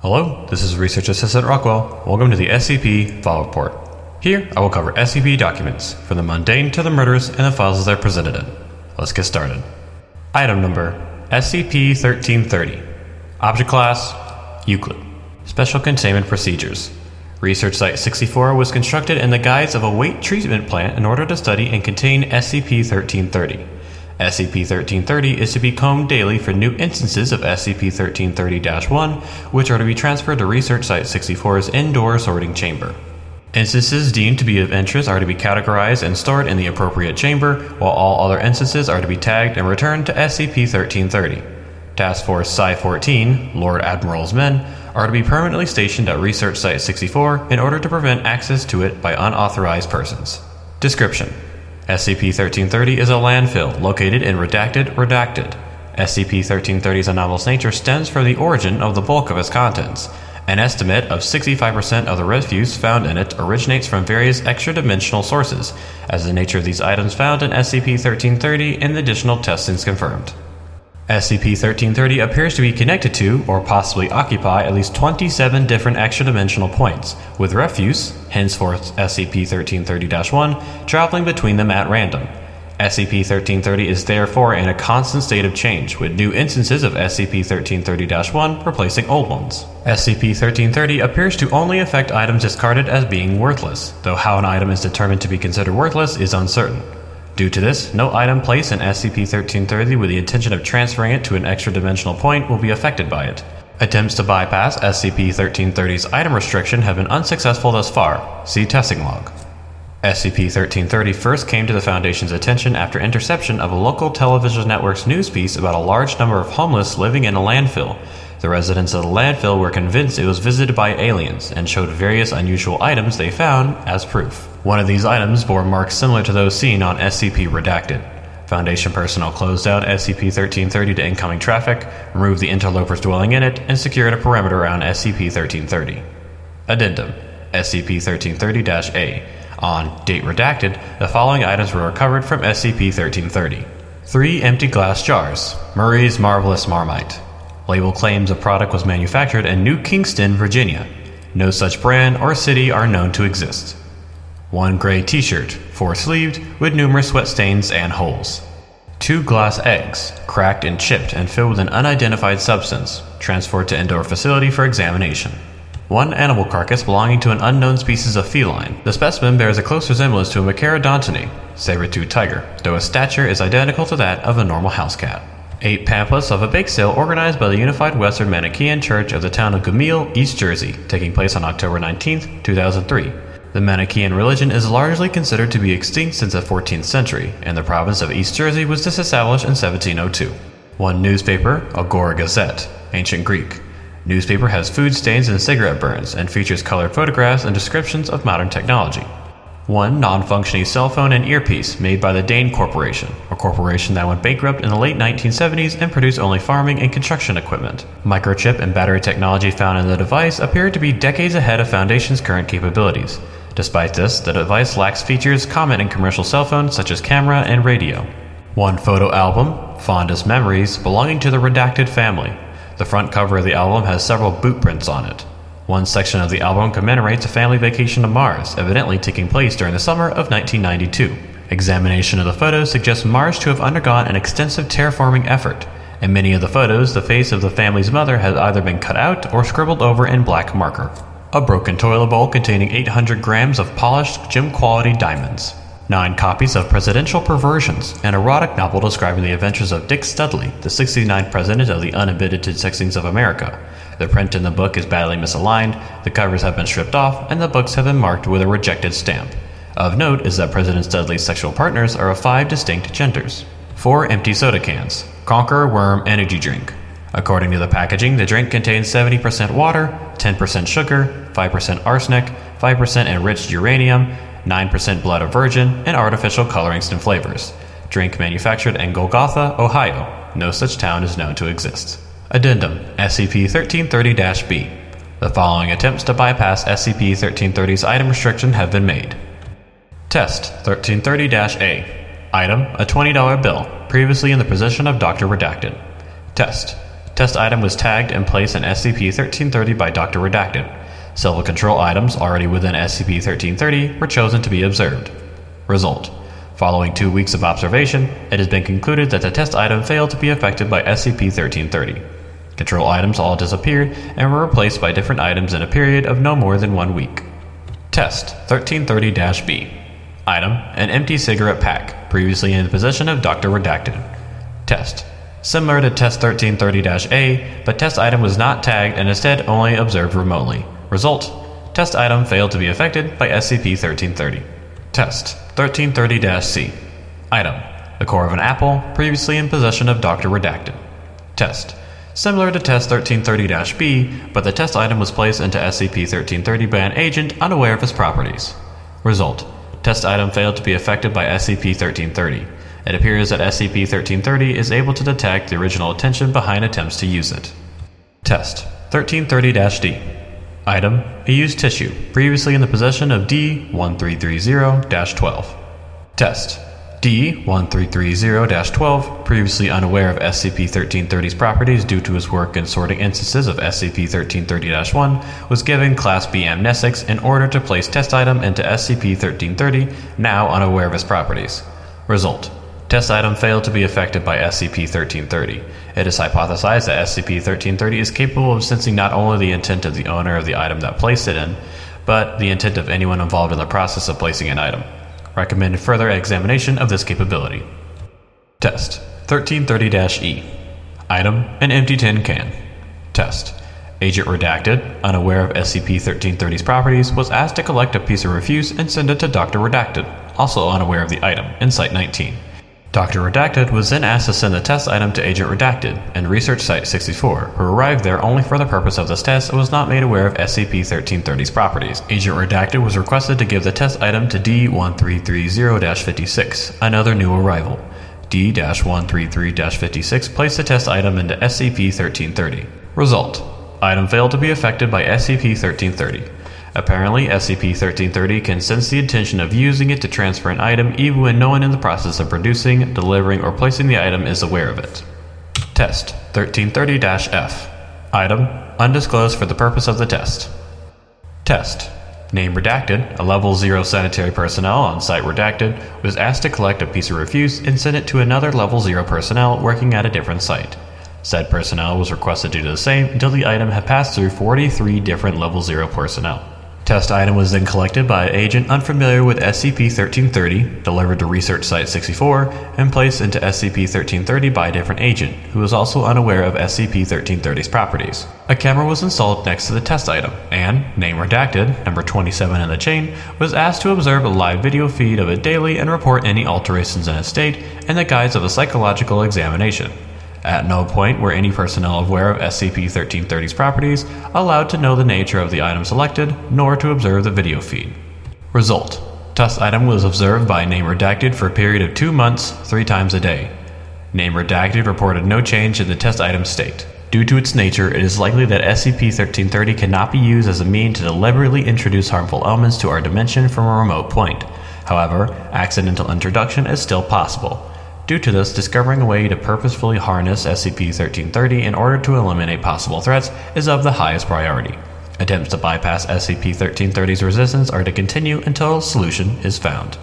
Hello, this is Research Assistant Rockwell. Welcome to the SCP File Report. Here, I will cover SCP documents, from the mundane to the murderous, and the files as they're presented in. Let's get started. Item number SCP 1330. Object Class Euclid. Special Containment Procedures. Research Site 64 was constructed in the guise of a weight treatment plant in order to study and contain SCP 1330. SCP 1330 is to be combed daily for new instances of SCP 1330 1, which are to be transferred to Research Site 64's indoor sorting chamber. Instances deemed to be of interest are to be categorized and stored in the appropriate chamber, while all other instances are to be tagged and returned to SCP 1330. Task Force Psi 14, Lord Admiral's men, are to be permanently stationed at Research Site 64 in order to prevent access to it by unauthorized persons. Description SCP 1330 is a landfill located in Redacted Redacted. SCP 1330's anomalous nature stems from the origin of the bulk of its contents. An estimate of 65% of the refuse found in it originates from various extra dimensional sources, as the nature of these items found in SCP 1330 and the additional testings confirmed. SCP 1330 appears to be connected to, or possibly occupy, at least 27 different extra dimensional points, with refuse, henceforth SCP 1330 1, traveling between them at random. SCP 1330 is therefore in a constant state of change, with new instances of SCP 1330 1 replacing old ones. SCP 1330 appears to only affect items discarded as being worthless, though how an item is determined to be considered worthless is uncertain. Due to this, no item placed in SCP-1330 with the intention of transferring it to an extra dimensional point will be affected by it. Attempts to bypass SCP-1330's item restriction have been unsuccessful thus far. See testing log. SCP-1330 first came to the Foundation's attention after interception of a local television network's news piece about a large number of homeless living in a landfill the residents of the landfill were convinced it was visited by aliens and showed various unusual items they found as proof. One of these items bore marks similar to those seen on SCP Redacted. Foundation personnel closed out SCP 1330 to incoming traffic, removed the interlopers dwelling in it, and secured a perimeter around SCP 1330. Addendum SCP 1330 A. On date redacted, the following items were recovered from SCP 1330 Three empty glass jars, Murray's Marvelous Marmite, Label claims a product was manufactured in New Kingston, Virginia. No such brand or city are known to exist. One gray t shirt, four sleeved, with numerous sweat stains and holes. Two glass eggs, cracked and chipped and filled with an unidentified substance, transferred to indoor facility for examination. One animal carcass belonging to an unknown species of feline. The specimen bears a close resemblance to a Machairodontinae, saber-toothed tiger, though its stature is identical to that of a normal house cat. Eight pamphlets of a bake sale organized by the Unified Western Manichaean Church of the town of Gamil, East Jersey, taking place on October 19, 2003. The Manichaean religion is largely considered to be extinct since the 14th century, and the province of East Jersey was disestablished in 1702. One newspaper, Agora Gazette, Ancient Greek. Newspaper has food stains and cigarette burns, and features colored photographs and descriptions of modern technology. One non functioning cell phone and earpiece made by the Dane Corporation, a corporation that went bankrupt in the late 1970s and produced only farming and construction equipment. Microchip and battery technology found in the device appeared to be decades ahead of Foundation's current capabilities. Despite this, the device lacks features common in commercial cell phones such as camera and radio. One photo album, Fondest Memories, belonging to the Redacted family. The front cover of the album has several boot prints on it. One section of the album commemorates a family vacation to Mars, evidently taking place during the summer of 1992. Examination of the photos suggests Mars to have undergone an extensive terraforming effort. In many of the photos, the face of the family's mother has either been cut out or scribbled over in black marker. A broken toilet bowl containing 800 grams of polished gem quality diamonds. Nine copies of Presidential Perversions, an erotic novel describing the adventures of Dick Studley, the 69th president of the uninhibited sexings of America. The print in the book is badly misaligned, the covers have been stripped off, and the books have been marked with a rejected stamp. Of note is that President Studley's sexual partners are of five distinct genders. Four empty soda cans. Conqueror Worm Energy Drink. According to the packaging, the drink contains 70% water, 10% sugar, 5% arsenic, 5% enriched uranium, 9% blood of virgin, and artificial colorings and flavors. Drink manufactured in Golgotha, Ohio. No such town is known to exist. Addendum SCP 1330 B. The following attempts to bypass SCP 1330's item restriction have been made. Test 1330 A. Item A $20 bill, previously in the possession of Dr. Redacted. Test Test item was tagged and placed in SCP-1330 by Dr. Redacted. Several control items already within SCP-1330 were chosen to be observed. Result. Following two weeks of observation, it has been concluded that the test item failed to be affected by SCP-1330. Control items all disappeared and were replaced by different items in a period of no more than one week. Test 1330-B Item An empty cigarette pack, previously in the possession of Dr. Redacted. Test Similar to Test 1330-A, but test item was not tagged and instead only observed remotely. Result Test item failed to be affected by SCP 1330. Test 1330 C. Item The core of an apple, previously in possession of Dr. Redacted. Test Similar to Test 1330 B, but the test item was placed into SCP 1330 by an agent unaware of its properties. Result Test item failed to be affected by SCP 1330. It appears that SCP 1330 is able to detect the original intention behind attempts to use it. Test 1330 D. Item A used tissue, previously in the possession of D 1330 12. Test D 1330 12, previously unaware of SCP 1330's properties due to his work in sorting instances of SCP 1330 1, was given Class B amnestics in order to place test item into SCP 1330, now unaware of his properties. Result Test item failed to be affected by SCP 1330. It is hypothesized that SCP 1330 is capable of sensing not only the intent of the owner of the item that placed it in, but the intent of anyone involved in the process of placing an item. Recommend further examination of this capability. Test 1330 E. Item An empty tin can. Test Agent Redacted, unaware of SCP 1330's properties, was asked to collect a piece of refuse and send it to Dr. Redacted, also unaware of the item, in Site 19. Dr. Redacted was then asked to send the test item to Agent Redacted and Research Site 64, who arrived there only for the purpose of this test and was not made aware of SCP 1330's properties. Agent Redacted was requested to give the test item to D 1330 56, another new arrival. D 133 56 placed the test item into SCP 1330. Result Item failed to be affected by SCP 1330. Apparently, SCP-1330 can sense the intention of using it to transfer an item even when no one in the process of producing, delivering, or placing the item is aware of it. Test 1330-F Item Undisclosed for the purpose of the test. Test Name redacted, a level 0 sanitary personnel on site redacted, was asked to collect a piece of refuse and send it to another level 0 personnel working at a different site. Said personnel was requested to do the same until the item had passed through 43 different level 0 personnel. Test item was then collected by an agent unfamiliar with SCP-1330, delivered to Research Site-64, and placed into SCP-1330 by a different agent, who was also unaware of SCP-1330's properties. A camera was installed next to the test item, and, name redacted, number 27 in the chain, was asked to observe a live video feed of it daily and report any alterations in its state in the guise of a psychological examination. At no point were any personnel aware of SCP-1330's properties allowed to know the nature of the item selected, nor to observe the video feed. Result Test item was observed by Name Redacted for a period of two months, three times a day. Name Redacted reported no change in the test item's state. Due to its nature, it is likely that SCP-1330 cannot be used as a mean to deliberately introduce harmful elements to our dimension from a remote point. However, accidental introduction is still possible. Due to this, discovering a way to purposefully harness SCP-1330 in order to eliminate possible threats is of the highest priority. Attempts to bypass SCP-1330's resistance are to continue until a solution is found.